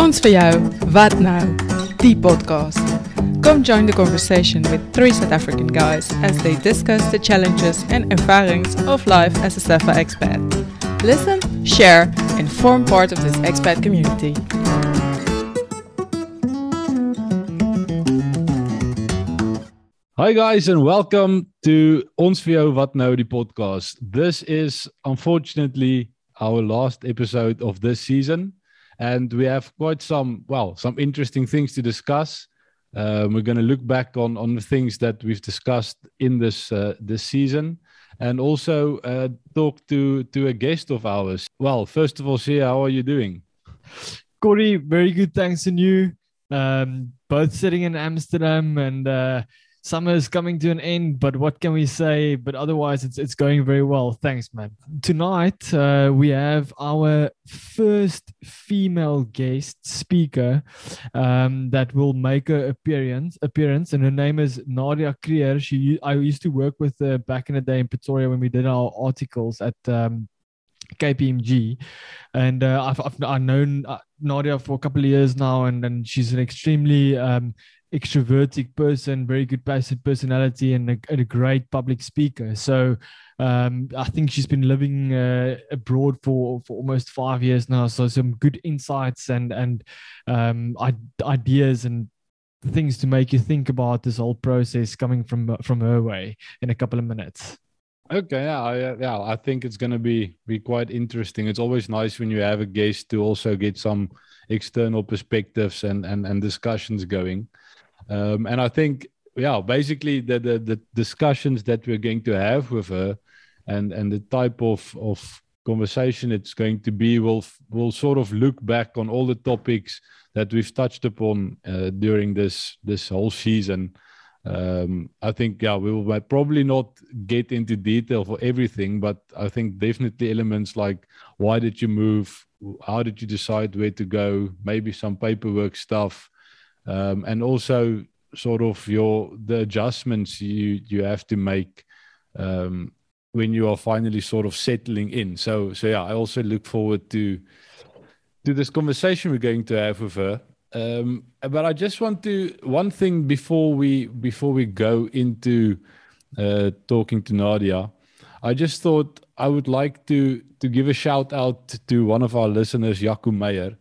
Ons vir jou, wat nou? Die podcast. Come join the conversation with three South African guys as they discuss the challenges and ervarings of life as a SAFA expat. Listen, share, and form part of this expat community. Hi guys and welcome to Ons vir jou wat nou die podcast. This is unfortunately our last episode of this season and we have quite some well some interesting things to discuss. Um, we're going to look back on on the things that we've discussed in this uh, this season and also uh, talk to to a guest of ours. Well, first of all, Sia, how are you doing? Corey, very good. Thanks to you. Um, both sitting in Amsterdam and uh, summer is coming to an end, but what can we say? But otherwise, it's it's going very well. Thanks, man. Tonight uh, we have our first female guest speaker um, that will make her appearance appearance, and her name is Nadia Krier. She I used to work with her back in the day in Pretoria when we did our articles at. Um, KPMG, and uh, I've, I've I've known uh, Nadia for a couple of years now, and and she's an extremely um, extrovertic person, very good personality, and a, and a great public speaker. So um, I think she's been living uh, abroad for, for almost five years now. So some good insights and and um, ideas and things to make you think about this whole process coming from from her way in a couple of minutes. Okay, yeah, I, yeah, I think it's to be be quite interesting. It's always nice when you have a guest to also get some external perspectives and and, and discussions going. Um, and I think, yeah, basically the, the, the discussions that we're going to have with her and and the type of of conversation it's going to be will will sort of look back on all the topics that we've touched upon uh, during this this whole season. Um, I think yeah, we will probably not get into detail for everything, but I think definitely elements like why did you move, how did you decide where to go, maybe some paperwork stuff, um, and also sort of your the adjustments you you have to make um, when you are finally sort of settling in. So so yeah, I also look forward to to this conversation we're going to have with her. Um, but I just want to one thing before we before we go into uh, talking to Nadia. I just thought I would like to to give a shout out to one of our listeners, Jaco Meyer.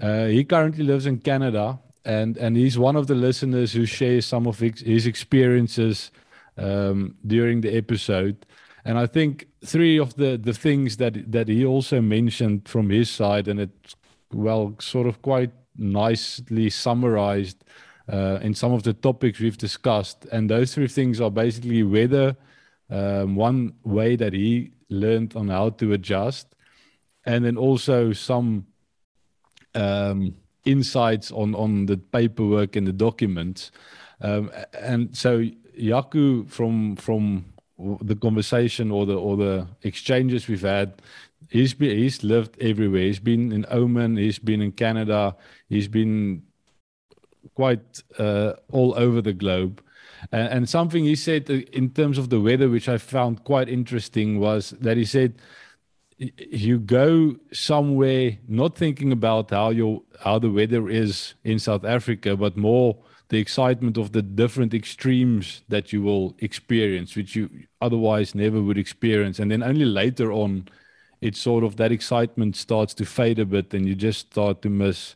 Uh, he currently lives in Canada and and he's one of the listeners who shares some of his, experiences um, during the episode. And I think three of the the things that that he also mentioned from his side, and it's well, sort of quite nicely summarized uh, in some of the topics we've discussed. And those three things are basically whether um, one way that he learned on how to adjust, and then also some um, insights on on the paperwork and the documents. Um, and so Jaco from from the conversation or the or the exchanges we've had, he's been, he's lived everywhere. He's been in Oman, he's been in Canada, he's been quite uh, all over the globe. And, and something he said in terms of the weather, which I found quite interesting, was that he said you go somewhere not thinking about how your how the weather is in South Africa, but more the excitement of the different extremes that you will experience, which you otherwise never would experience, and then only later on, it's sort of that excitement starts to fade a bit, and you just start to miss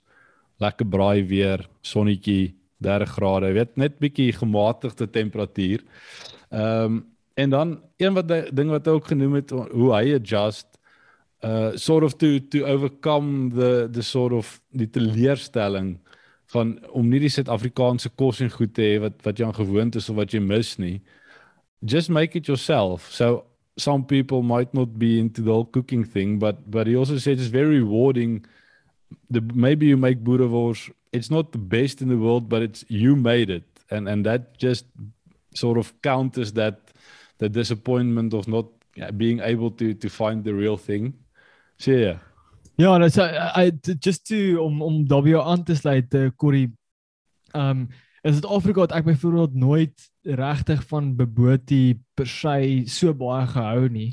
lekker braai weer, sonnetjie, 30 grade, weet net bietjie gematigde temperatuur. Ehm um, en dan een wat ding wat hy ook genoem het hoe hy adjust uh sort of to to overcome the the sort of die teleurstelling van om nie die Suid-Afrikaanse kos en goed te hê wat wat jy aan gewoond is of wat jy mis nie. Just make it yourself. So some people might not be into the whole cooking thing, but but he also said it's very rewarding. The maybe you make boerewors. It's not the best in the world, but it's you made it, and and that just sort of counters that the disappointment of not being able to to find the real thing. Sê? Ja, nou so I just to om om daarbey aan te sluit, uh, Corey. Um is dit Afrika wat ek byvoorbeeld nooit regtig van Bebotie per se so baie gehou nie.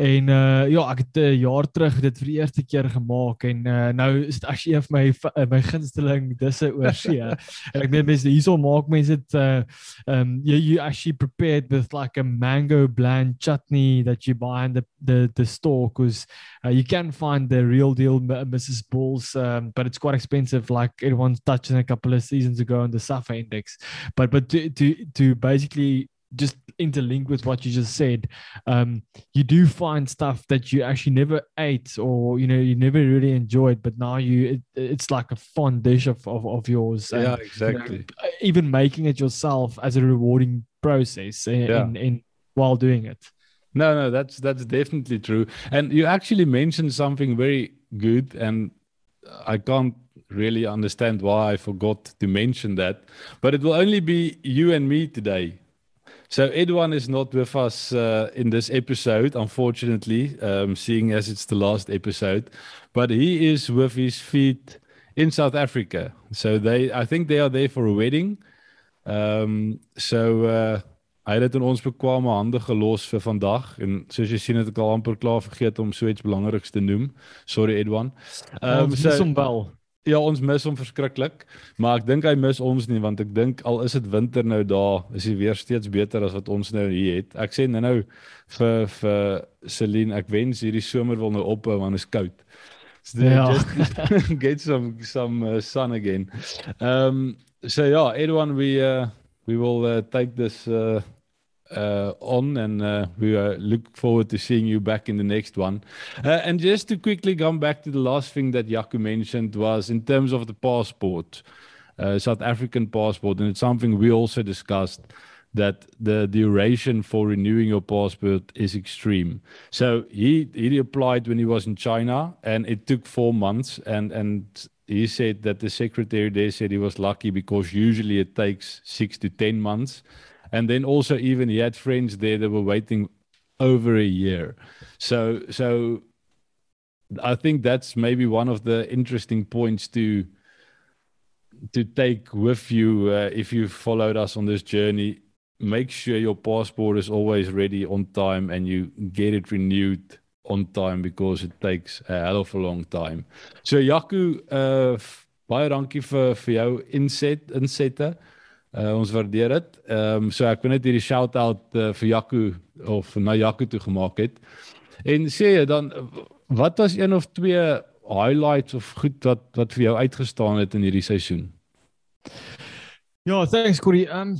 En uh ja, ek het 'n jaar terug dit vir die eerste keer gemaak en uh nou is dit as een van my uh, my gunsteling disse oor see. en ek weet mense hierso maak mense dit uh um you, you actually prepared with like a mango blend chutney that you buy in the the the store cuz uh, you can find the real deal Mrs Balls um but it's quite expensive like everyone's touching a couple of seasons ago on the Safa index. But but to to to basically just interlink with what you just said. Um, you do find stuff that you actually never ate or you know you never really enjoyed but now you it, it's like a fond dish of, of, of yours yeah and, exactly. you know, even making it yourself as a rewarding process in, yeah. in, in while doing it. No no that's that's definitely true. And you actually mentioned something very good and i can't really understand why i forgot to mention that but it will only be you and me today So Edwan is not with us uh, in this episode, unfortunately, um, seeing as it's the last episode. But he is with his feet in South Africa. So they, I think they are there for a wedding. Um, so uh, hy het in ons bekwame hande gelos vir vandag en soos jy sien het ek al amper klaar vergeet om so iets belangriks te noem. Sorry Edwan. Um, so, wel. Ja, ons mis hom verskriklik, maar ek dink hy mis ons nie want ek dink al is dit winter nou daar, is hy weer steeds beter as wat ons nou hier het. Ek sê nou nou vir vir Celine, ek wens hierdie somer wil nou ophou want is koud. So ja. just get some some uh, sun again. Um so ja, everyone we uh we will uh, take this uh, on, and uh, we uh, look forward to seeing you back in the next one. And just to quickly come back to the last thing that Jaco mentioned was in terms of the passport, South African passport, and it's something we also discussed that the duration for renewing your passport is extreme. So he applied when he was in China, and it took four months, and and he said that the secretary there said he was lucky because usually it takes six to ten months and then also even he had friends there that were waiting over a year. So so i think that's maybe one of the interesting points to to take with you uh, if you followed us on this journey. Make sure your passport is always ready on time and you get it renewed on time because it takes a hell of a long time. So Jaco uh baie dankie vir vir jou inset insette Uh, ons waardeer dit. Ehm um, so ek wil net hierdie shout out uh, vir Jaco of na Jaco toe gemaak het. En sê jy dan wat was een of twee highlights of goed wat wat vir jou uitgestaan het in hierdie seisoen? Ja, thanks Corey. Ehm um,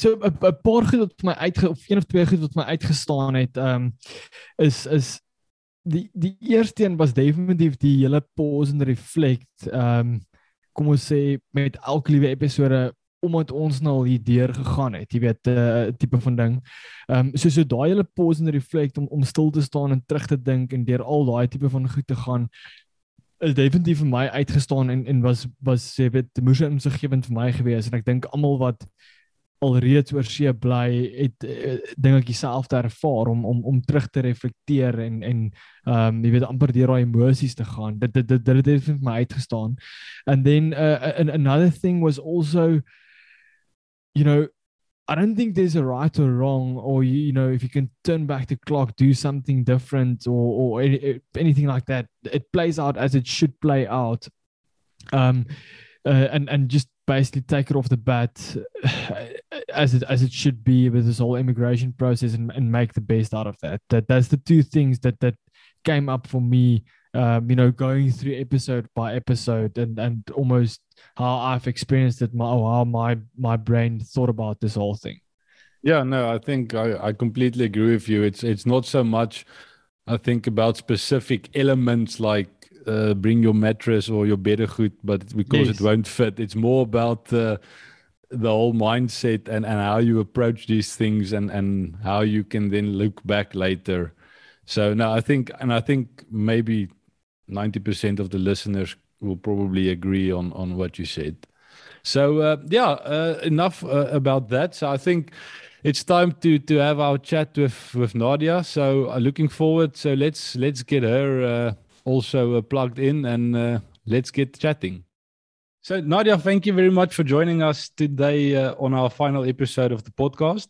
so 'n paar goed wat vir my uitge of een of twee goed wat my uitgestaan het, ehm um, is is die die eerste een was definitief die hele pause and reflect. Ehm um, kom ons sê met elke liewe episode omdat ons nou al hier deur gegaan het, jy weet, 'n uh, eh, tipe van ding. Ehm um, so so daai hele pause and reflect om om stil te staan en terug te dink en deur al daai tipe van goed te gaan is definitief vir my uitgestaan en en was was jy weet, moes insiggewend vir my gewees en ek dink almal wat alreeds oor see bly het uh, dingetjie self te ervaar om om om terug te reflekteer en en ehm um, jy weet amper deur daai emosies te gaan. Dit dit dit dit het vir my uitgestaan. And then uh, another thing was also you know, I don't think there's a right or wrong, or you, know, if you can turn back the clock, do something different, or or anything like that. It plays out as it should play out, um, uh, and and just basically take it off the bat as it as it should be with this whole immigration process, and, and make the best out of that. That that's the two things that that came up for me um, you know, going through episode by episode and and almost how I've experienced it, my how my my brain thought about this whole thing. Yeah, no, I think I, I completely agree with you. It's it's not so much I think about specific elements like uh, bring your mattress or your beddengoed, but because yes. it won't fit, it's more about uh, the whole mindset and, and how you approach these things and, and how you can then look back later. So no, I think and I think maybe 90% of the listeners will probably agree on on what you said. So uh, yeah, uh, enough uh, about that. So I think it's time to to have our chat with with Nadia. So uh, looking forward. So let's let's get her uh, also uh, plugged in and let's get chatting. So Nadia, thank you very much for joining us today on our final episode of the podcast.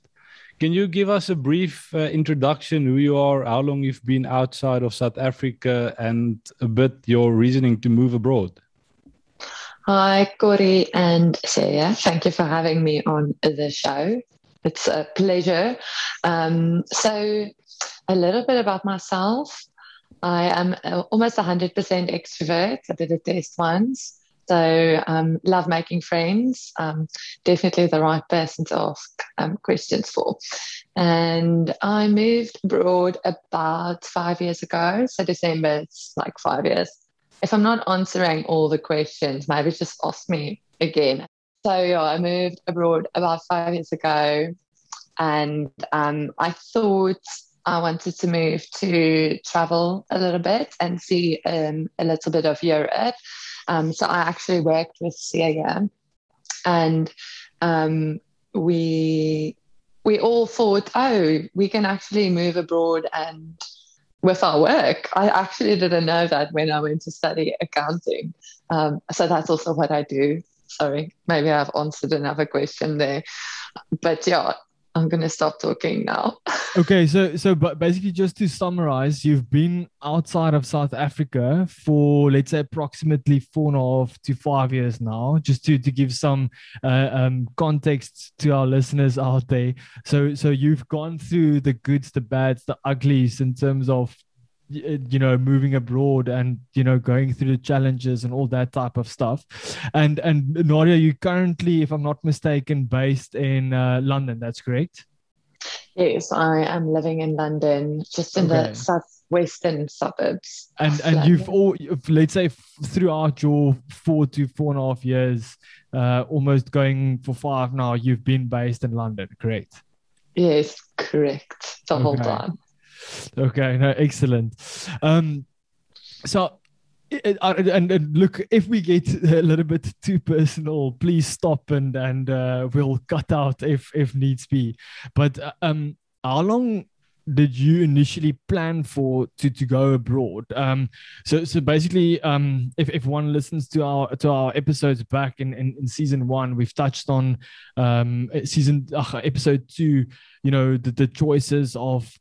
Can you give us a brief uh, introduction who you are, how long you've been outside of South Africa, and a bit your reasoning to move abroad? Hi, Corey and Sarah. Thank you for having me on the show. It's a pleasure. Um, so, a little bit about myself. I am almost 100% extrovert. I did a test once. So, um, love making friends. Um, definitely the right person to ask um, questions for. And I moved abroad about five years ago. So, December, it's like five years. If I'm not answering all the questions, maybe just ask me again. So, yeah, I moved abroad about five years ago. And um, I thought I wanted to move to travel a little bit and see um, a little bit of Europe. Um, so I actually worked with Celia, and um, we we all thought, oh, we can actually move abroad and with our work. I actually didn't know that when I went to study accounting. Um, so that's also what I do. Sorry, maybe I've answered another question there. But yeah, I'm gonna stop talking now. okay, so so but basically, just to summarize, you've been outside of South Africa for let's say approximately four and a half to five years now. Just to to give some uh, um, context to our listeners out there. So so you've gone through the goods, the bads, the uglies in terms of you know moving abroad and you know going through the challenges and all that type of stuff. And and nadia you currently if i'm not mistaken based in uh, london. That's correct? Yes i am living in london just in okay. the southwestern suburbs. And and london. you've all let's say throughout your four to four and a half years uh, almost going for five now you've been based in london correct? Yes correct. The okay. whole time Okay, no, excellent. Um, so and, and, look, if we get a little bit too personal, please stop and and uh, we'll cut out if if needs be. But uh, um, how long did you initially plan for to to go abroad? Um, so so basically, um, if if one listens to our to our episodes back in in, in season one, we've touched on um season uh, episode two. You know the the choices of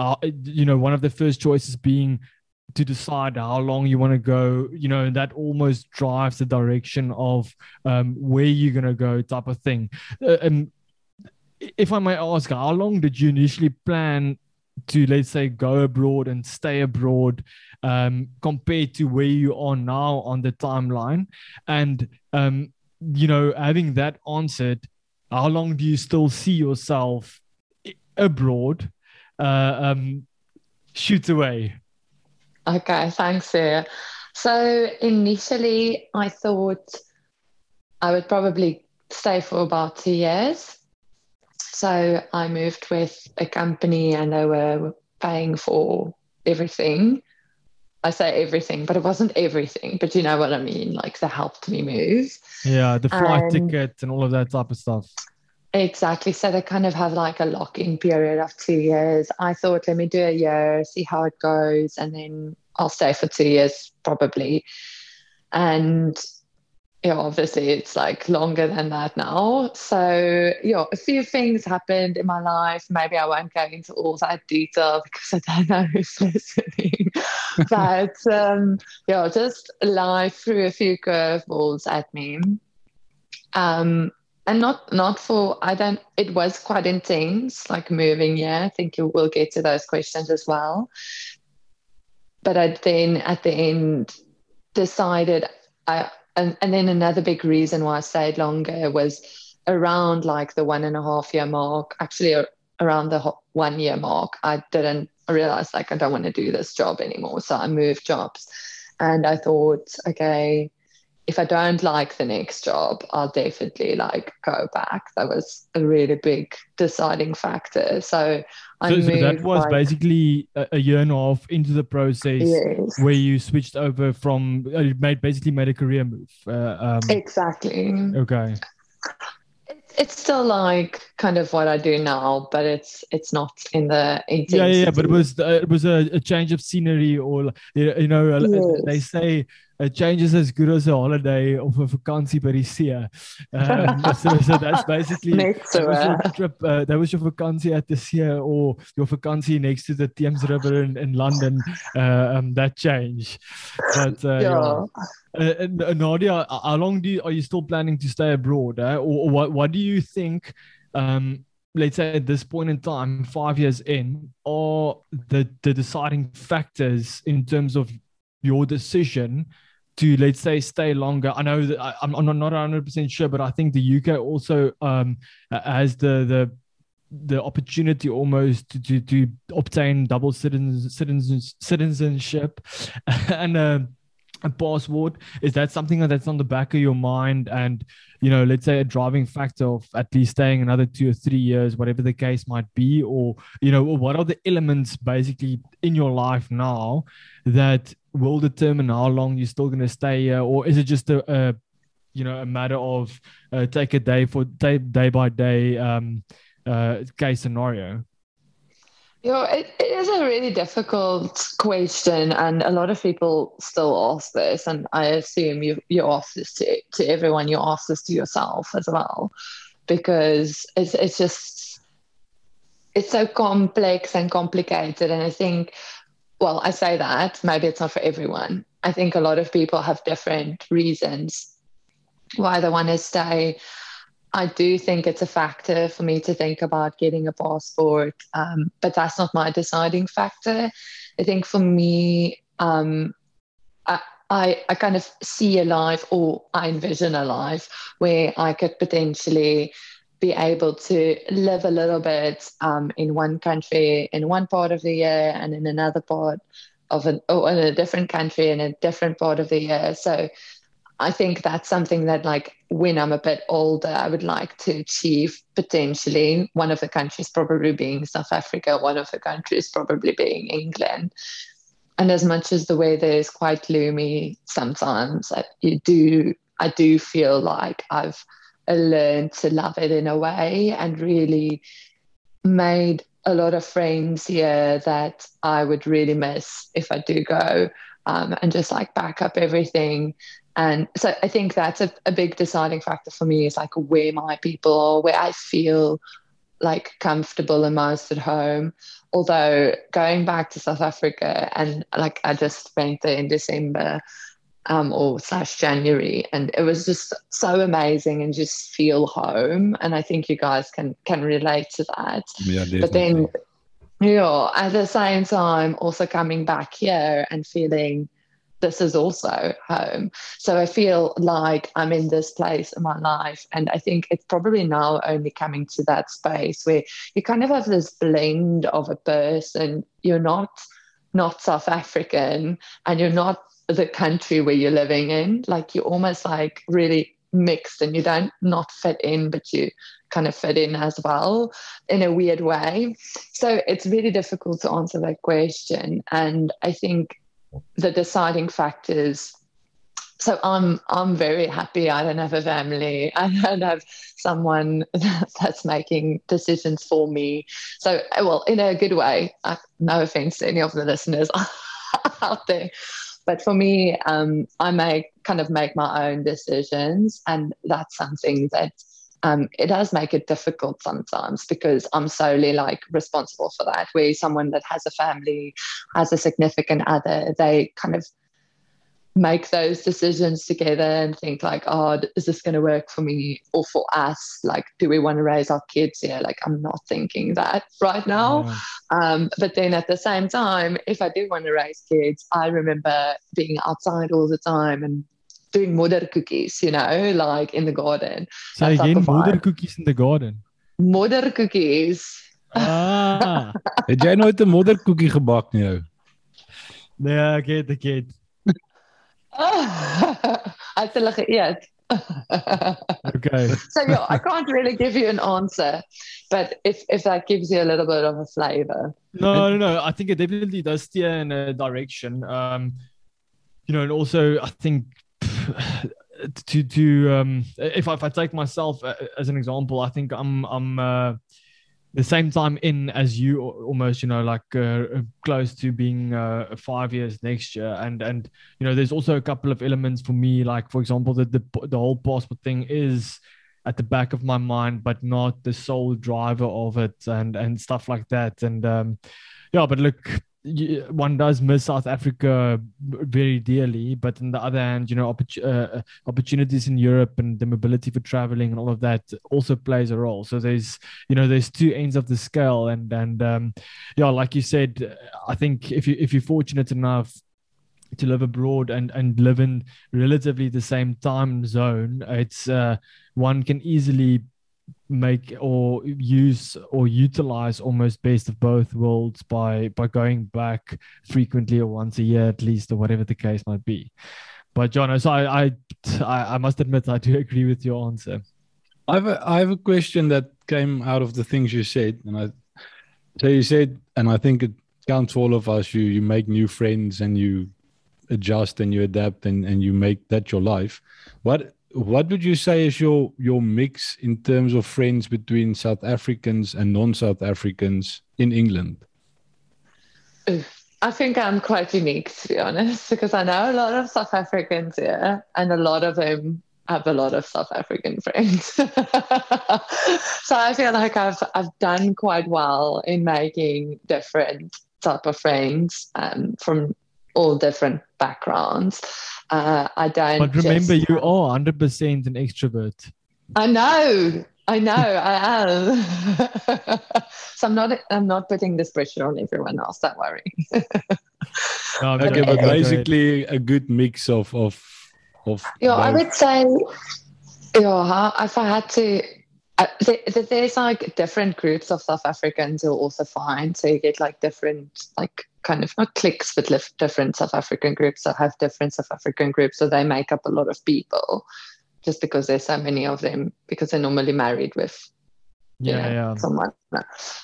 uh, you know, one of the first choices being to decide how long you want to go, you know, that almost drives the direction of um, where you're going to go, type of thing. Uh, if I may ask, how long did you initially plan to, let's say, go abroad and stay abroad um, compared to where you are now on the timeline? And, um, you know, having that answered, how long do you still see yourself abroad? Uh, um, shoot away. Okay, thanks, Sarah. So initially, I thought I would probably stay for about two years. So I moved with a company and they were paying for everything. I say everything, but it wasn't everything. But you know what I mean? Like they helped me move. Yeah, the flight and, ticket and all of that type of stuff. Exactly. So they kind of have like a lock in period of two years. I thought, let me do a year, see how it goes, and then I'll stay for two years probably. And yeah, obviously it's like longer than that now. So yeah, a few things happened in my life. Maybe I won't go into all that detail because I don't know who's listening. but um, yeah, just life threw a few curveballs at me. Um, and not not for I don't. It was quite intense, like moving. Yeah, I think you will get to those questions as well. But I then at the end decided I and, and then another big reason why I stayed longer was around like the one and a half year mark. Actually, around the one year mark, I didn't realize like I don't want to do this job anymore. So I moved jobs, and I thought, okay if I don't like the next job, I'll definitely like go back. That was a really big deciding factor. So, so, so that was like, basically a, year and a half into the process yes. where you switched over from uh, you made basically made a career move. Uh, um, exactly. Okay. It's still like kind of what I do now, but it's it's not in the intensity. yeah yeah. But it was uh, it was a, a, change of scenery, or you know, yes. they say a change is as good as a holiday of a vakansie by die see. Um, so, so that's basically Net so, that was your uh. trip. Uh, that was your vakansie at the sea or your vakansie next to the Thames River in, in London. Uh, um, that change, but uh, Yeah. yeah. Uh, and, Nadia, how long do you, are you still planning to stay abroad? Eh? Or, or what, what do you think? Um, let's say at this point in time, five years in, are the, the deciding factors in terms of your decision to, let's say, stay longer? I know that I, I'm, I'm not 100% sure, but I think the UK also um, has the, the the opportunity almost to, to, to obtain double citizens, citizens, citizenship and uh, a passport is that something that's on the back of your mind and you know let's say a driving factor of at least staying another two or three years whatever the case might be or you know what are the elements basically in your life now that will determine how long you're still going to stay here or is it just a, a you know a matter of uh, take a day for day, day by day um uh case scenario You know, it, it is a really difficult question, and a lot of people still ask this. And I assume you you ask this to, to everyone. You ask this to yourself as well, because it's it's just it's so complex and complicated. And I think, well, I say that maybe it's not for everyone. I think a lot of people have different reasons why they want to stay. I do think it's a factor for me to think about getting a passport, um, but that's not my deciding factor. I think for me, um, I, I, I kind of see a life or I envision a life where I could potentially be able to live a little bit um, in one country in one part of the year and in another part of an or in a different country in a different part of the year. So I think that's something that, like, when I'm a bit older, I would like to achieve potentially. One of the countries probably being South Africa, one of the countries probably being England. And as much as the weather is quite gloomy sometimes, I, you do I do feel like I've learned to love it in a way and really made a lot of friends here that I would really miss if I do go um, and just like back up everything and so I think that's a, a big deciding factor for me is like where my people are, where I feel like comfortable and most at home. Although going back to South Africa and like I just went there in December um, or slash January, and it was just so amazing and just feel home. And I think you guys can can relate to that. Yeah, definitely. But then, yeah, at the same time, also coming back here and feeling this is also home. So I feel like I'm in this place in my life. And I think it's probably now only coming to that space where you kind of have this blend of a person. You're not not South African and you're not the country where you're living in. Like you're almost like really mixed and you don't not fit in, but you kind of fit in as well in a weird way. So it's really difficult to answer that question. And I think the deciding factors so i'm i'm very happy i don't have a family i don't have someone that's making decisions for me so well in a good way uh, no offense to any of the listeners out there but for me um, i make kind of make my own decisions and that's something that um, it does make it difficult sometimes because I'm solely like responsible for that. Where someone that has a family, has a significant other, they kind of make those decisions together and think like, oh, is this going to work for me or for us? Like, do we want to raise our kids here? Like, I'm not thinking that right now. Yeah. Um, but then at the same time, if I do want to raise kids, I remember being outside all the time and doing mother cookies, you know, like in the garden. so That type again of vibe. cookies in the garden mother cookies. ah Het jy nooit 'n modderkoekie gebak nie? ou? nee ek het ek het Hy het hulle geëet. okay so yeah, I can't really give you an answer, but if if that gives you a little bit of a flavor. No, no, no. I think it definitely does steer in a direction. Um, you know, and also I think to to um, if I, if I take myself uh, as an example, I think I'm I'm uh, the same time in as you almost you know like uh, close to being uh, five years next year. And and you know there's also a couple of elements for me like for example that the the whole passport thing is at the back of my mind but not the sole driver of it and and stuff like that. And um yeah but look one does miss South Africa very dearly, but on the other hand, you know, oppor- uh, opportunities in Europe and the mobility for traveling and all of that also plays a role. So there's, you know, there's two ends of the scale, and and um, yeah, like you said, I think if you if you're fortunate enough to live abroad and and live in relatively the same time zone, it's uh, one can easily make or use or utilize almost best of both worlds by by going back frequently or once a year at least or whatever the case might be. But john so i i i must admit i do agree with your answer. I have a, I have a question that came out of the things you said and i so you said and i think it counts for all of us you you make new friends and you adjust and you adapt and, and you make that your life. What what would you say is your your mix in terms of friends between South Africans and non-South Africans in England? I think I'm quite unique to be honest, because I know a lot of South Africans here, and a lot of them have a lot of South African friends. so I feel like I've I've done quite well in making different type of friends um, from all different backgrounds. Uh, I don't. But remember, just, you are 100% an extrovert. I know. I know. I am. so I'm not. I'm not putting this pressure on everyone else. Don't worry. no, okay, but basically a good mix of of of. Yeah, both. I would say. Yeah, if I had to uh, there's like different groups of South Africans who are also fine. So you get like different, like kind of not cliques, but different South African groups that have different South African groups. So they make up a lot of people just because there's so many of them because they're normally married with yeah, know, yeah. someone.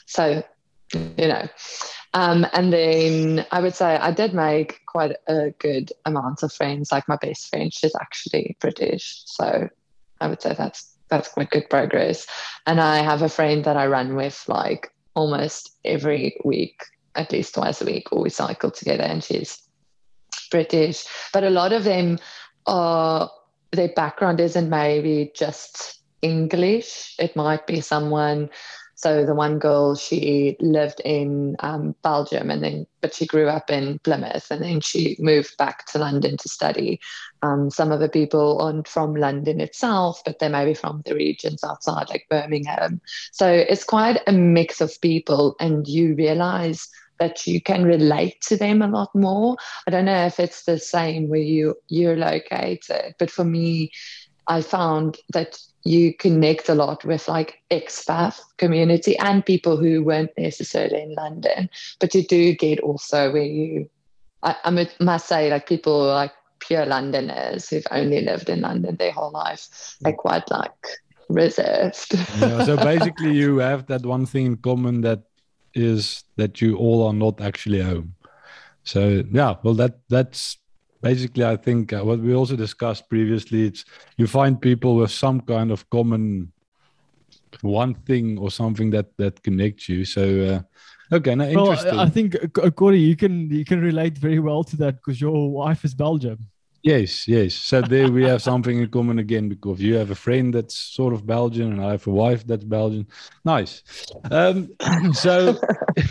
So, you know. Um, and then I would say I did make quite a good amount of friends. Like my best friend, she's actually British. So I would say that's that's quite good progress. And I have a friend that I run with like almost every week, at least twice a week, or we cycle together, and she's British. But a lot of them are their background isn't maybe just English. It might be someone so the one girl, she lived in um, Belgium, and then but she grew up in Plymouth, and then she moved back to London to study. Um, some of the people aren't from London itself, but they may be from the regions outside, like Birmingham. So it's quite a mix of people, and you realize that you can relate to them a lot more. I don't know if it's the same where you you're located, but for me, I found that you connect a lot with like expat community and people who weren't necessarily in London, but you do get also where you, I, I must say, like people like pure Londoners who've only lived in London their whole life, they're mm. quite like reserved. yeah, so basically, you have that one thing in common that is that you all are not actually home. So yeah, well that that's basically, I think uh, what we also discussed previously, it's you find people with some kind of common one thing or something that that connects you. So uh, okay, now well. I think Corey, you can you can relate very well to that because your wife is Belgium. Yes, yes. So there we have something in common again because you have a friend that's sort of Belgian and I have a wife that's Belgian. Nice. Um, so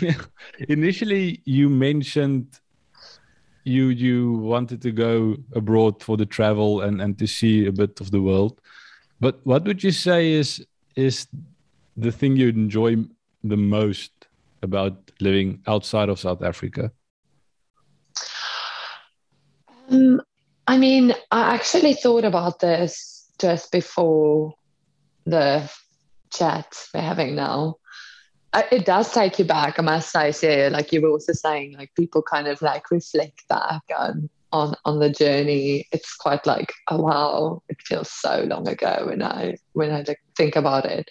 initially you mentioned you you wanted to go abroad for the travel and and to see a bit of the world. But what would you say is is the thing you enjoy the most about living outside of south africa? Um, i mean i actually thought about this just before the chat we're having now it does take you back. I must say, like you were also saying, like people kind of like reflect back on on on the journey. It's quite like, oh wow, it feels so long ago when I when I like, think about it.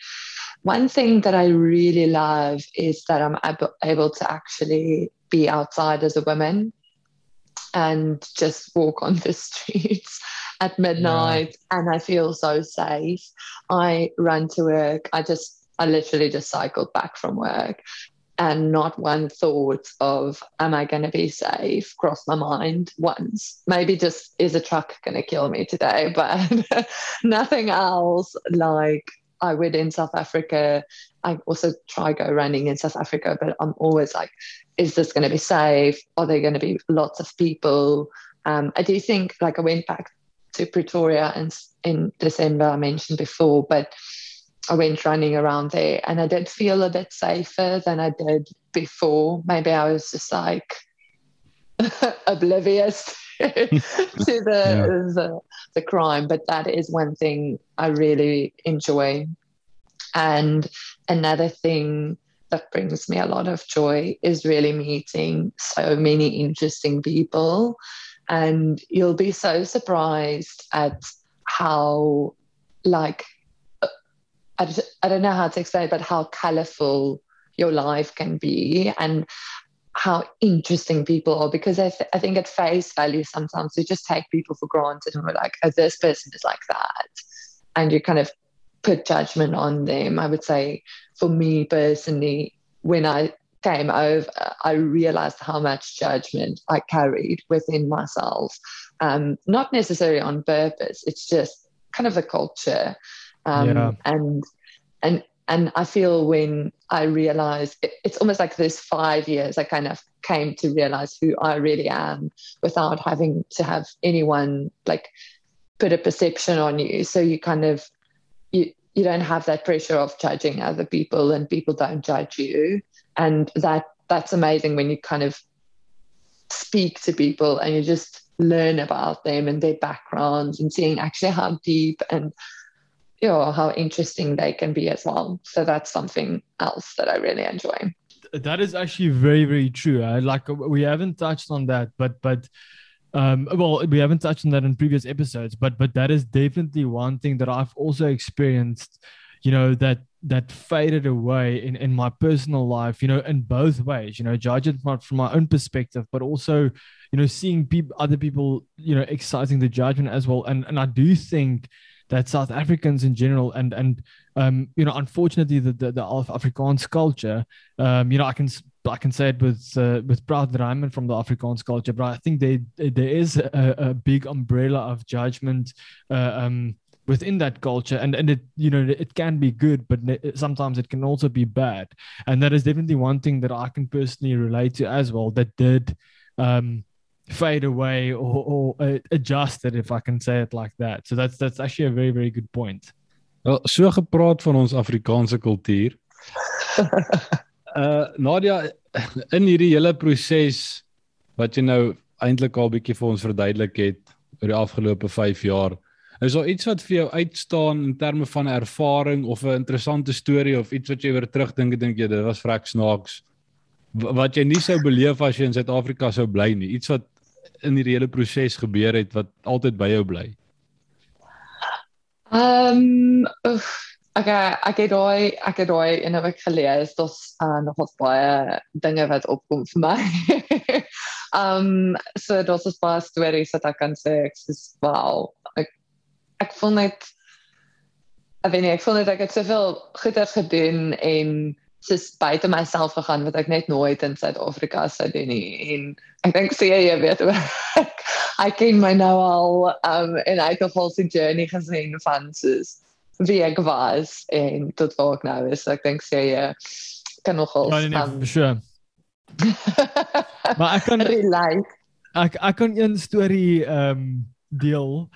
One thing that I really love is that I'm able, able to actually be outside as a woman and just walk on the streets at midnight, yeah. and I feel so safe. I run to work. I just I literally just cycled back from work and not one thought of am i going to be safe? crossed my mind once. Maybe just is a truck going to kill me today? But nothing else like i would in south africa i also try go running in south africa but i'm always like is this going to be safe? Are there going to be lots of people? Um, i do think like i went back to pretoria in, in december i mentioned before but went running around there and I did feel a bit safer than I did before. Maybe I was just like oblivious to the, yeah. the, the crime, but that is one thing I really enjoy. And another thing that brings me a lot of joy is really meeting so many interesting people. And you'll be so surprised at how like I, just, I don't know how to explain it, but how colorful your life can be and how interesting people are because I, th- I think at face value sometimes we just take people for granted and we're like oh this person is like that. And you kind of put judgment on them i would say for me personally when i came over i realized how much judgment i carried within myself. Um, not necessarily on purpose it's just kind of a culture um, yeah. and and and I feel when I realized it, it's almost like this five years I kind of came to realize who I really am without having to have anyone like put a perception on you. So you kind of you you don't have that pressure of judging other people and people don't judge you. And that that's amazing when you kind of speak to people and you just learn about them and their backgrounds and seeing actually how deep and you know how interesting they can be as well. So that's something else that i really enjoy. That is actually very very true. I, like we haven't touched on that but but um, well we haven't touched on that in previous episodes but but that is definitely one thing that i've also experienced you know that that faded away in in my personal life you know in both ways you know judging from, from my own perspective but also you know seeing people other people you know exciting the judgment as well. And and i do think that South Africans in general and and um, you know unfortunately the the, the Afrikaans culture um, you know I can I can say it with uh, with proud that I'm from the Afrikaans culture but I think they, there is a, a big umbrella of judgment uh, um, within that culture. And and it you know it can be good but sometimes it can also be bad. And that is definitely one thing that I can personally relate to as well that did um, fade away or, or uh, adjust it if I can say it like that. So that's that's actually a very very good point. Wel, so gepraat van ons Afrikaanse kultuur. uh Nadia in hierdie hele proses wat jy nou eintlik al bietjie vir ons verduidelik het oor die afgelope 5 jaar. Is daar iets wat vir jou uitstaan in terme van ervaring of 'n interessante storie of iets wat jy weer terugdink en dink jy dit was vrek snaaks wat jy nie sou beleef as jy in Suid-Afrika sou bly nie. Iets wat in hierdie hele proses gebeur het wat altyd by jou bly? Ehm um, okay, ek het daai ek het daai in 'n week gelees, dit's uh, nog wat baie dinge wat opkom vir my. Ehm um, so dit's 'n paar stories wat ek kan sê ek sê wow. Ek ek voel net ek weet nie, ek voel net ek het soveel goeie gedoen en soos buite myself gegaan wat ek net nooit in Suid-Afrika sou doen nie. En ek dink sê jy weet ek ken my nou al um in 'n uitgevalse journey gesien van soos wie ek was en tot waar ek nou is. Ek dink sê jy kan nog al ja, nee, nee, for sure. maar ek kan relate ek ek kan een storie um deel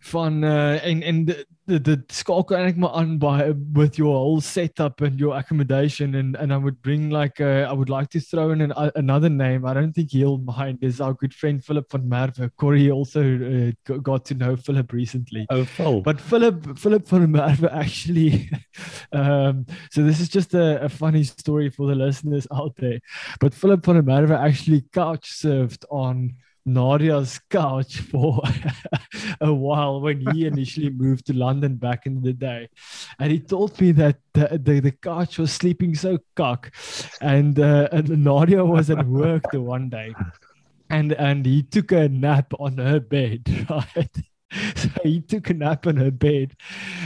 van uh en en the the skakel eintlik maar aan by with your whole setup and your accommodation and and I would bring like uh, I would like to throw in an, uh, another name. I don't think he'll mind. Is our good friend Philip van Merwe. Corey also uh, got to know Philip recently. Oh Phil. But Philip Philip van Merwe actually um so this is just a, a funny story for the listeners out there. But Philip van Merwe actually couch surfed on Nadia's couch for a while when he initially moved to London back in the day. And he told me that the, the, the couch was sleeping so cock. And, uh, and Nadia was at work the one day. And, and he took a nap on her bed, right? so he took a nap on her bed,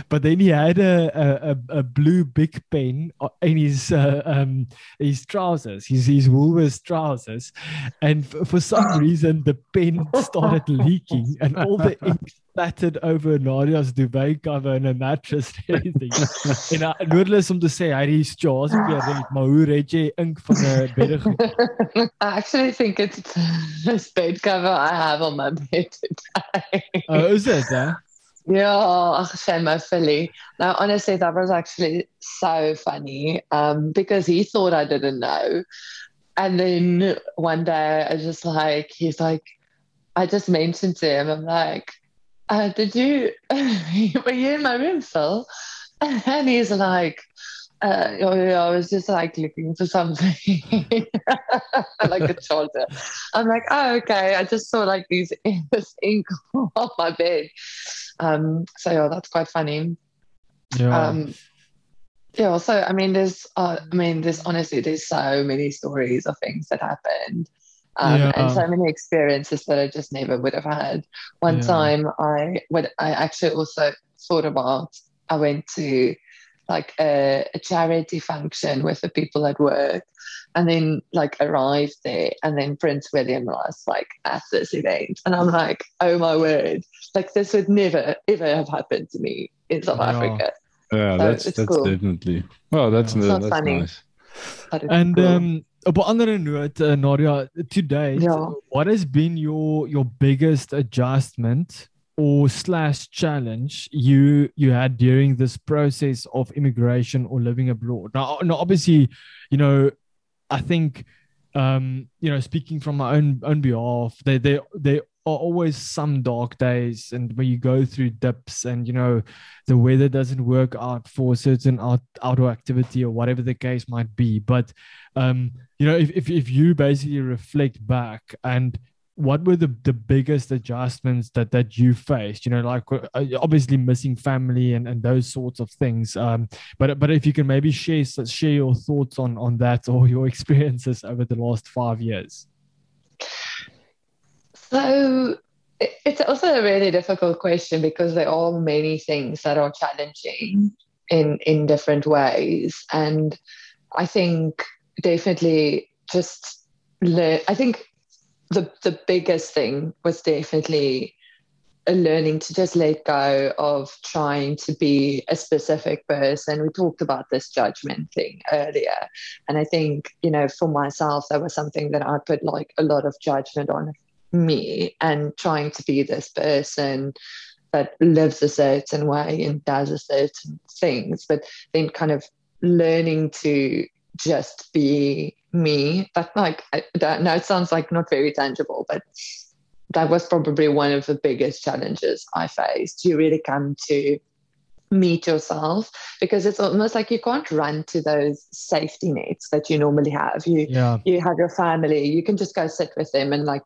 but then he had a a, a blue big pen in his uh, um his trousers, his his Woolworths trousers, and f- for some reason the pen started leaking, and all the ink splattered over Nadia's duvet cover mattress everything. en uh, om te sê hy het die straws weer red, maar hoe red jy ink van 'n bed? I actually think it's a bed cover I have on my bed today. Oh, is it? Huh? Yeah, ach, shame my Philly. Now, honestly, that was actually so funny um, because he thought I didn't know. And then one day I just like, he's like, I just mentioned to him, I'm like, uh, did you, were you in my room, Phil? And he's like, uh, oh, yeah, I was just like looking for something like a charger. I'm like, oh, okay. I just saw like these this ink on my bed. Um, so yeah, that's quite funny. Yeah. Um, yeah. So I mean, there's, uh, I mean, there's honestly, there's so many stories of things that happened. Um, Yeah. and so many experiences that I just never would have had. One Yeah. time I what I actually also thought about I went to like a, a charity function with the people at work and then like arrived there and then Prince William was like at this event and I'm like, oh my word, like this would never ever have happened to me in South Yeah. Africa. Yeah, So that's it's that's cool. definitely. Well, that's Yeah. It's not that's funny. nice. But it's And cool. um, op 'n ander noot, uh, Nadia, today, Yeah. what has been your your biggest adjustment or slash challenge you you had during this process of immigration or living abroad? Now, now obviously, you know, I think, um, you know, speaking from my own own behalf, they they they are always some dark days and where you go through dips and you know the weather doesn't work out for certain out, outdoor activity or whatever the case might be. But um you know if, if, if you basically reflect back and what were the, the biggest adjustments that that you faced? You know like uh, obviously missing family and, and those sorts of things um but but if you can maybe share share your thoughts on on that or your experiences over the last five years So it's also a really difficult question because there are many things that are challenging mm-hmm. in in different ways, and I think definitely just learn. I think the the biggest thing was definitely a learning to just let go of trying to be a specific person. We talked about this judgment thing earlier. And I think, you know, for myself, that was something that I put like a lot of judgment on me and trying to be this person that lives a certain way and does a certain things, but then kind of learning to just be me. That like I don't know, it sounds like not very tangible, but that was probably one of the biggest challenges I faced. You really come to meet yourself because it's almost like you can't run to those safety nets that you normally have. You yeah you have your family, you can just go sit with them and like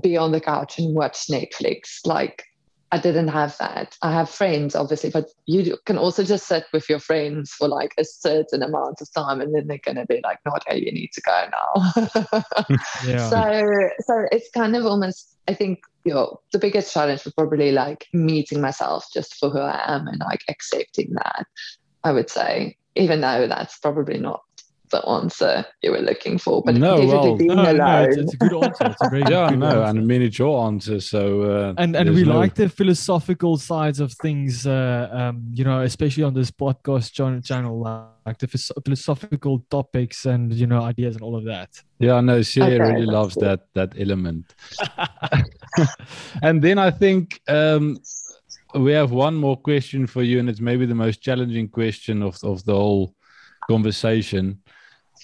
be on the couch and watch Netflix. Like I didn't have that. I have friends, obviously, but you can also just sit with your friends for like a certain amount of time, and then they're going to be like, "No, okay, you need to go now." yeah So, so it's kind of almost. I think you know the biggest challenge was probably like meeting myself just for who I am and like accepting that. I would say, even though that's probably not the answer you were looking for, but No, well, being no, no, it's, it's a good answer. It's a very Yeah, good no, answer. and I mean it's your answer, so uh, and and we no- like the philosophical sides of things uh, um you know especially on this podcast channel channel like the philosophical topics and you know ideas and all of that Yeah, no, she Okay, really loves good. that that element. and then I think um, we have one more question for you, and it's maybe the most challenging question of of the whole conversation.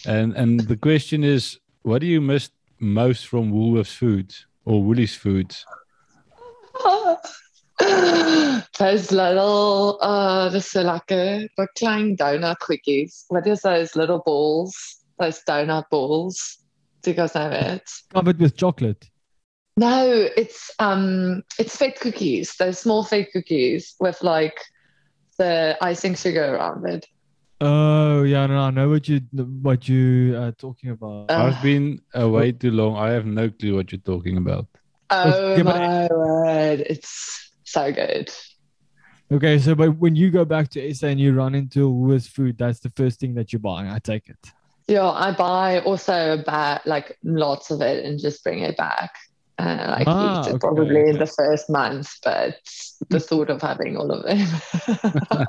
And and the question is, what do you miss most from Woolworths Foods or Woolies Foods? those little, uh, dis so lekker, the klein donut quickies. What is those little balls? Those donut balls. Do you guys know it? covered with chocolate No, it's um, it's fat cookies. Those small fat cookies with like the icing sugar around it. Oh yeah no, i know what you what you are talking about Uh, I've been away too long. I have no clue what you're talking about. Oh Yeah, but- my word! It's so good. Okay, so but when you go back to SA and you run into Woolworths food, that's the first thing that you're buying. I take it. Yeah, I buy also about like lots of it and just bring it back. Uh, like Ah, eat it okay, probably in the first month, but the thought of having all of it.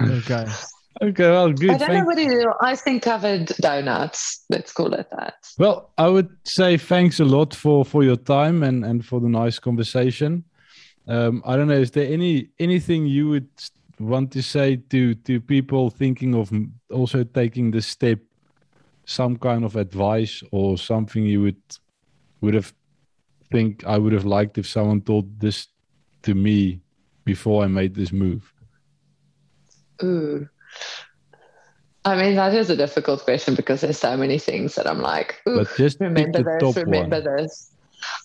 Okay. Okay, well, good. I don't know what you do. I think covered donuts. Let's call it that. Well, I would say thanks a lot for for your time and and for the nice conversation. Um, I don't know. Is there any anything you would want to say to to people thinking of also taking the step? Some kind of advice or something you would would have think I would have liked if someone told this to me before I made this move. Ooh. I mean, that is a difficult question because there's so many things that I'm like, ooh, But just remember this, remember one. this.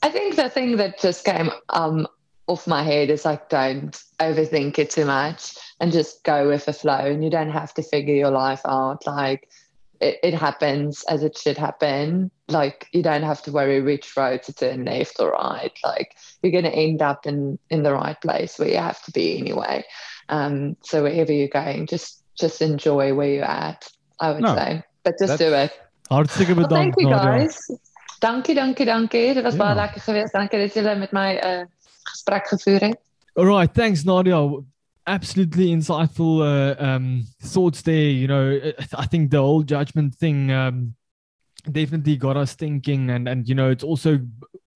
I think the thing that just came um, off my head is like, don't overthink it too much and just go with the flow. And you don't have to figure your life out. Like, it, it happens as it should happen. Like, you don't have to worry which road to turn left or right. Like, you're going to end up in, in the right place where you have to be anyway. Um, so wherever you're going, just just enjoy where you're at. I would No, say, but just do it. Hartstikke Well, thank bedankt, you guys. Dankie, dankie, dankie. Dit was Ja. baie lekker geweest. Dankie dat julle met my uh, gesprek gevoer het. All right, thanks, Nadia. Absolutely insightful uh, um, thoughts there. You know, I think the whole judgment thing um, definitely got us thinking, and and you know, it's also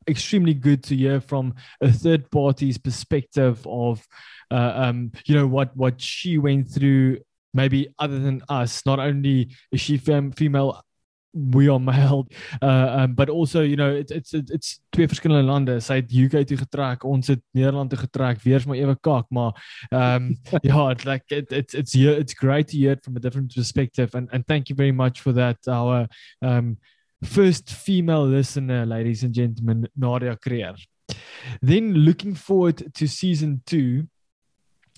extremely good to hear from a third party's perspective of, uh, um, you know, what what she went through. Maybe other than us, not only is she fem- female, we are male, uh, um, but also you know it's it's it's- it's twee verskillende lande. Sy het UK toe getrek, ons het Nederland toe getrek. Weer is maar ewe kak, maar um yeah, it's like it, it's it's it's great to hear it from a different perspective and and thank you very much for that our um first female listener ladies and gentlemen Nadia Creer. Then looking forward to season 2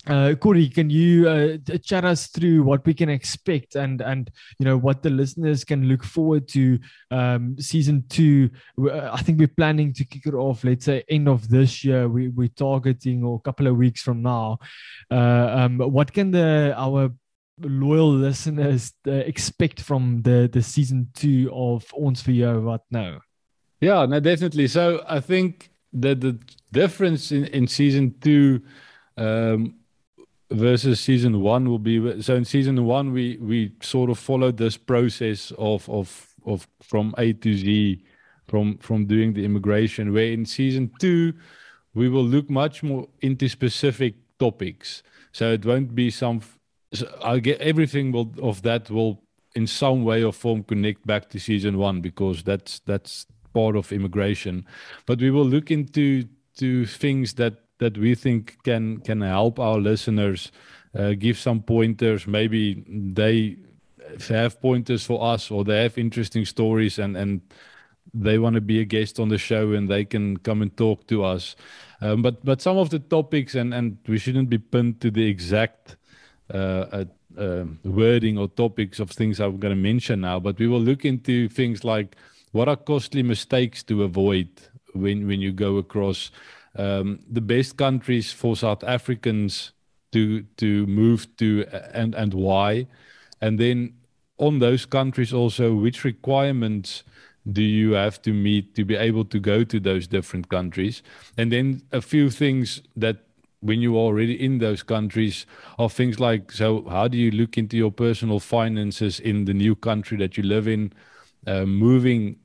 uh, Corey, can you uh, chat us through what we can expect and and you know what the listeners can look forward to um, season two? Uh, I think we're planning to kick it off. Let's say end of this year. We we're targeting or a couple of weeks from now. Uh, um, what can the our loyal listeners uh, expect from the the season two of Ons vir jou wat nou? Yeah, no, definitely. So I think that the difference in, in season two um, versus season one will be so in season one we we sort of followed this process of of of from A to Z from from doing the immigration where in season two we will look much more into specific topics. So it won't be some so I get everything will of that will in some way or form connect back to season one because that's that's part of immigration. But we will look into to things that that we think can can help our listeners uh, give some pointers. Maybe they have pointers for us or they have interesting stories and and they want to be a guest on the show and they can come and talk to us. Um, but but some of the topics and and we shouldn't be pinned to the exact uh, uh, um, wording or topics of things I'm going to mention now, but we will look into things like what are costly mistakes to avoid when when you go across um, the best countries for South Africans to to move to uh, and and why, and then on those countries also which requirements do you have to meet to be able to go to those different countries, and then a few things that when you are already in those countries are things like so how do you look into your personal finances in the new country that you live in? Uh, moving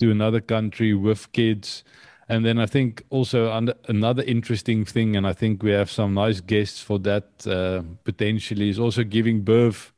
to another country with kids and then i think also an- another interesting thing and i think we have some nice guests for that uh, potentially is also giving birth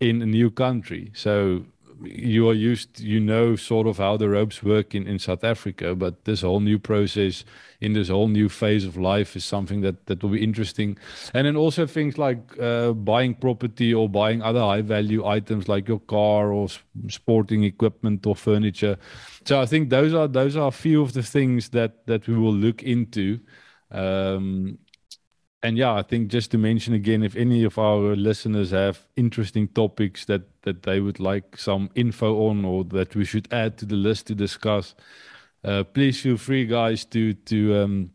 in a new country. So you are used you know sort of how the ropes work in, in south africa but this whole new process in this whole new phase of life is something that that will be interesting. And then also things like uh, buying property or buying other high value items like your car or sporting equipment or furniture. So i think those are those are a few of the things that that we will look into. Um and yeah, I think just to mention again, if any of our listeners have interesting topics that that they would like some info on or that we should add to the list to discuss, uh, please feel free, guys, to to um,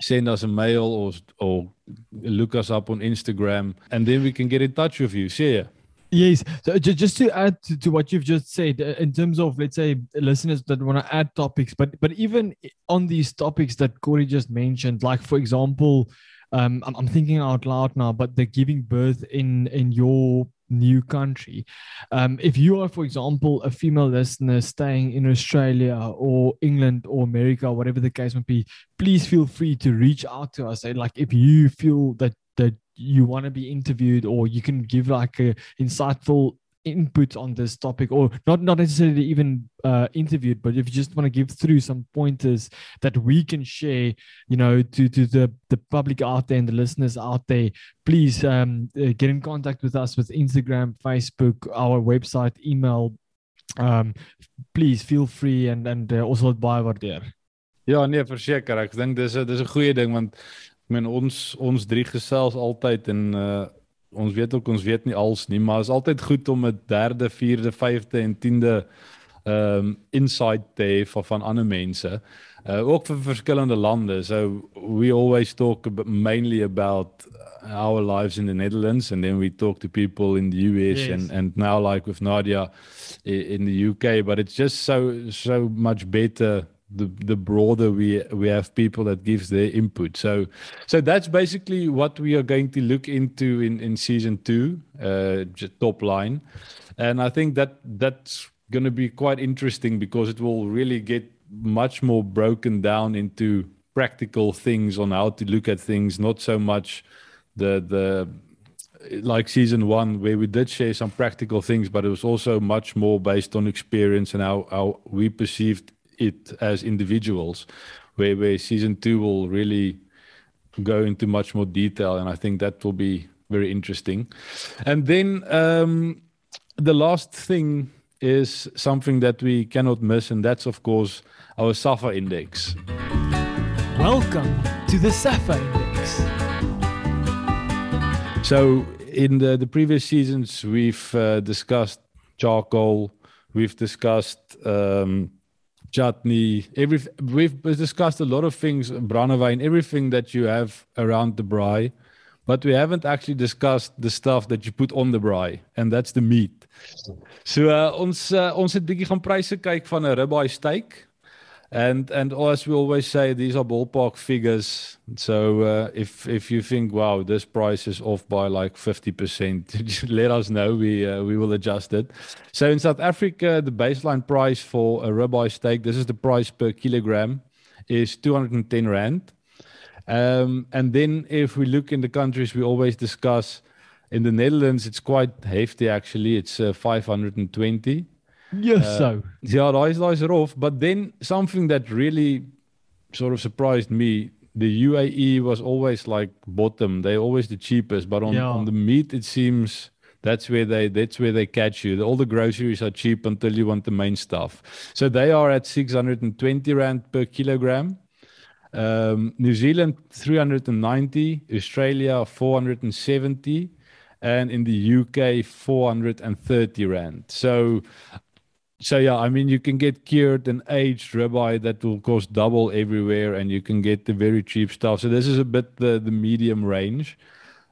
send us a mail or or look us up on Instagram, and then we can get in touch with you. See ya. Yes. So just to add to, what you've just said, uh, in terms of let's say listeners that want to add topics, but but even on these topics that Corey just mentioned, like for example, um, I'm, I'm thinking out loud now, but the giving birth in in your new country. Um, if you are, for example, a female listener staying in Australia or England or America, whatever the case might be, please feel free to reach out to us. And like if you feel that that you want to be interviewed or you can give like a insightful input on this topic or not not necessarily even uh, interviewed but if you just want to give through some pointers that we can share you know to to the the public out there and the listeners out there please um, uh, get in contact with us with instagram facebook our website email. Um, please feel free and and uh, also baie waardeer. Ja nee verseker ek dink dis 'n dis 'n goeie ding want meen ons ons drie gesels altyd en uh ons weet ook ons weet nie als nie, maar is altyd goed om 'n derde, vierde, vyfde en tiende ehm um, insight te hê van van ander mense. Uh ook vir verskillende lande. So we always talk about, mainly about our lives in the Netherlands and then we talk to people in the US yes. and and now like with Nadia in the UK, but it's just so so much better the the broader we we have people that gives their input. So so that's basically what we are going to look into in in season two uh top line. And i think that that's going to be quite interesting because it will really get much more broken down into practical things on how to look at things not so much the the like season one where we did share some practical things but it was also much more based on experience and how, how we perceived it as individuals, where where season two will really go into much more detail, and I think that will be very interesting. And then um, the last thing is something that we cannot miss, and that's of course our SAFA index. Welcome to the SAFA index. So in the, the previous seasons, we've uh, discussed charcoal, we've discussed um, chutney, every we've discussed a lot of things, brandewyn, everything that you have around the braai, but we haven't actually discussed the stuff that you put on the braai, and that's the meat. So uh, ons uh, ons het bietjie gaan pryse kyk van 'n ribeye steak. And and as we always say, these are ballpark figures. So uh, if if you think, wow, this price is off by like fifty percent, let us know. We uh, we will adjust it. So in South Africa, the baseline price for a ribeye steak, this is the price per kilogram, is two hundred and ten rand. Um, and then if we look in the countries we always discuss, in the Netherlands, it's quite hefty actually. It's uh, five hundred and twenty. Yes, uh, so. Yeah, daai is daai is rough, but then something that really sort of surprised me, the UAE was always like bottom. They're always the cheapest, but on, yeah. on the meat it seems that's where they that's where they catch you. All the groceries are cheap until you want the main stuff. So they are at 620 rand per kilogram. Um, New Zealand 390, Australia 470 and in the UK 430 rand. So so yeah, I mean, you can get cured and aged ribeye that will cost double everywhere, and you can get the very cheap stuff. So this is a bit the the medium range.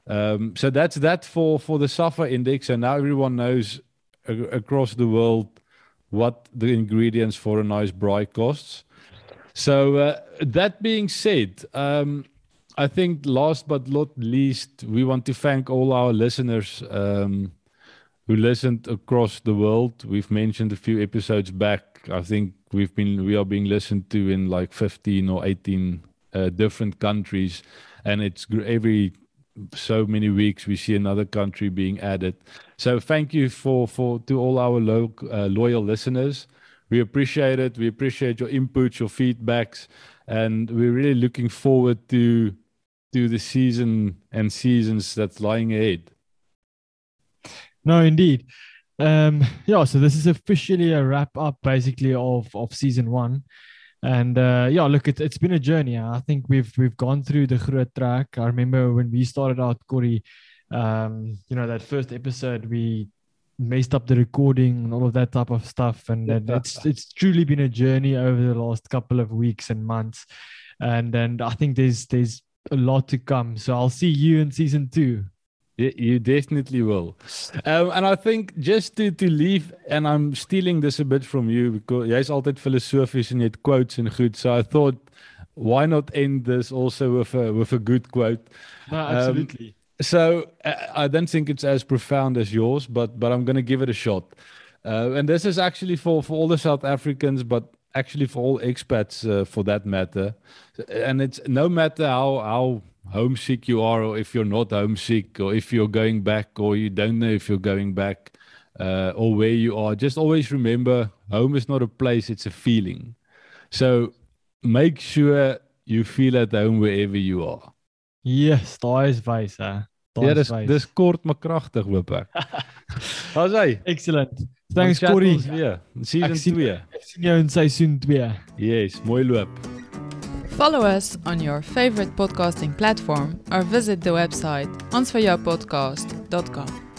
Um, so that's that for for the SAFA index, and now everyone knows across the world what the ingredients for a nice braai costs. So uh, that being said, um, I think last but not least, we want to thank all our listeners. Um, who listened across the world. We've mentioned a few episodes back. I think we've been we are being listened to in like 15 or 18 uh, different countries, and it's every so many weeks we see another country being added. So thank you for for to all our lo- uh, loyal listeners. We appreciate it. We appreciate your inputs, your feedbacks, and we're really looking forward to to the season and seasons that's lying ahead. No, indeed. Um, yeah, so this is officially a wrap up basically of of season one. And uh, yeah, look, it, it's been a journey. I think we've we've gone through the Groot Trek. I remember when we started out, Corey, um, you know, that first episode, we messed up the recording and all of that type of stuff. And, and it's it's truly been a journey over the last couple of weeks and months. and and I think there's there's a lot to come. So I'll see you in season two. You, definitely will. Um, and I think just to to leave and I'm stealing this a bit from you because jy's altyd filosofies en jy het quotes en goed. So I thought why not end this also with a with a good quote? No, absolutely. Um, so uh, I don't think it's as profound as yours, but but I'm going to give it a shot. Uh, and this is actually for for all the South Africans, but actually for all expats uh, for that matter. And it's no matter how how homesick you are, or if you're not homesick, or if you're going back, or you don't know if you're going back, uh, or where you are. Just always remember, home is not a place; it's a feeling. So make sure you feel at home wherever you are. Yes, daai is wys hè. Ja, dis dis kort maar kragtig hoop ek. Daar's hy. Excellent. Thanks Corey. Ja, season 2. Ek sien jou in seisoen 2. Yes, mooi loop. Follow us on your favorite podcasting platform or visit the website ansvajoupodcast.com.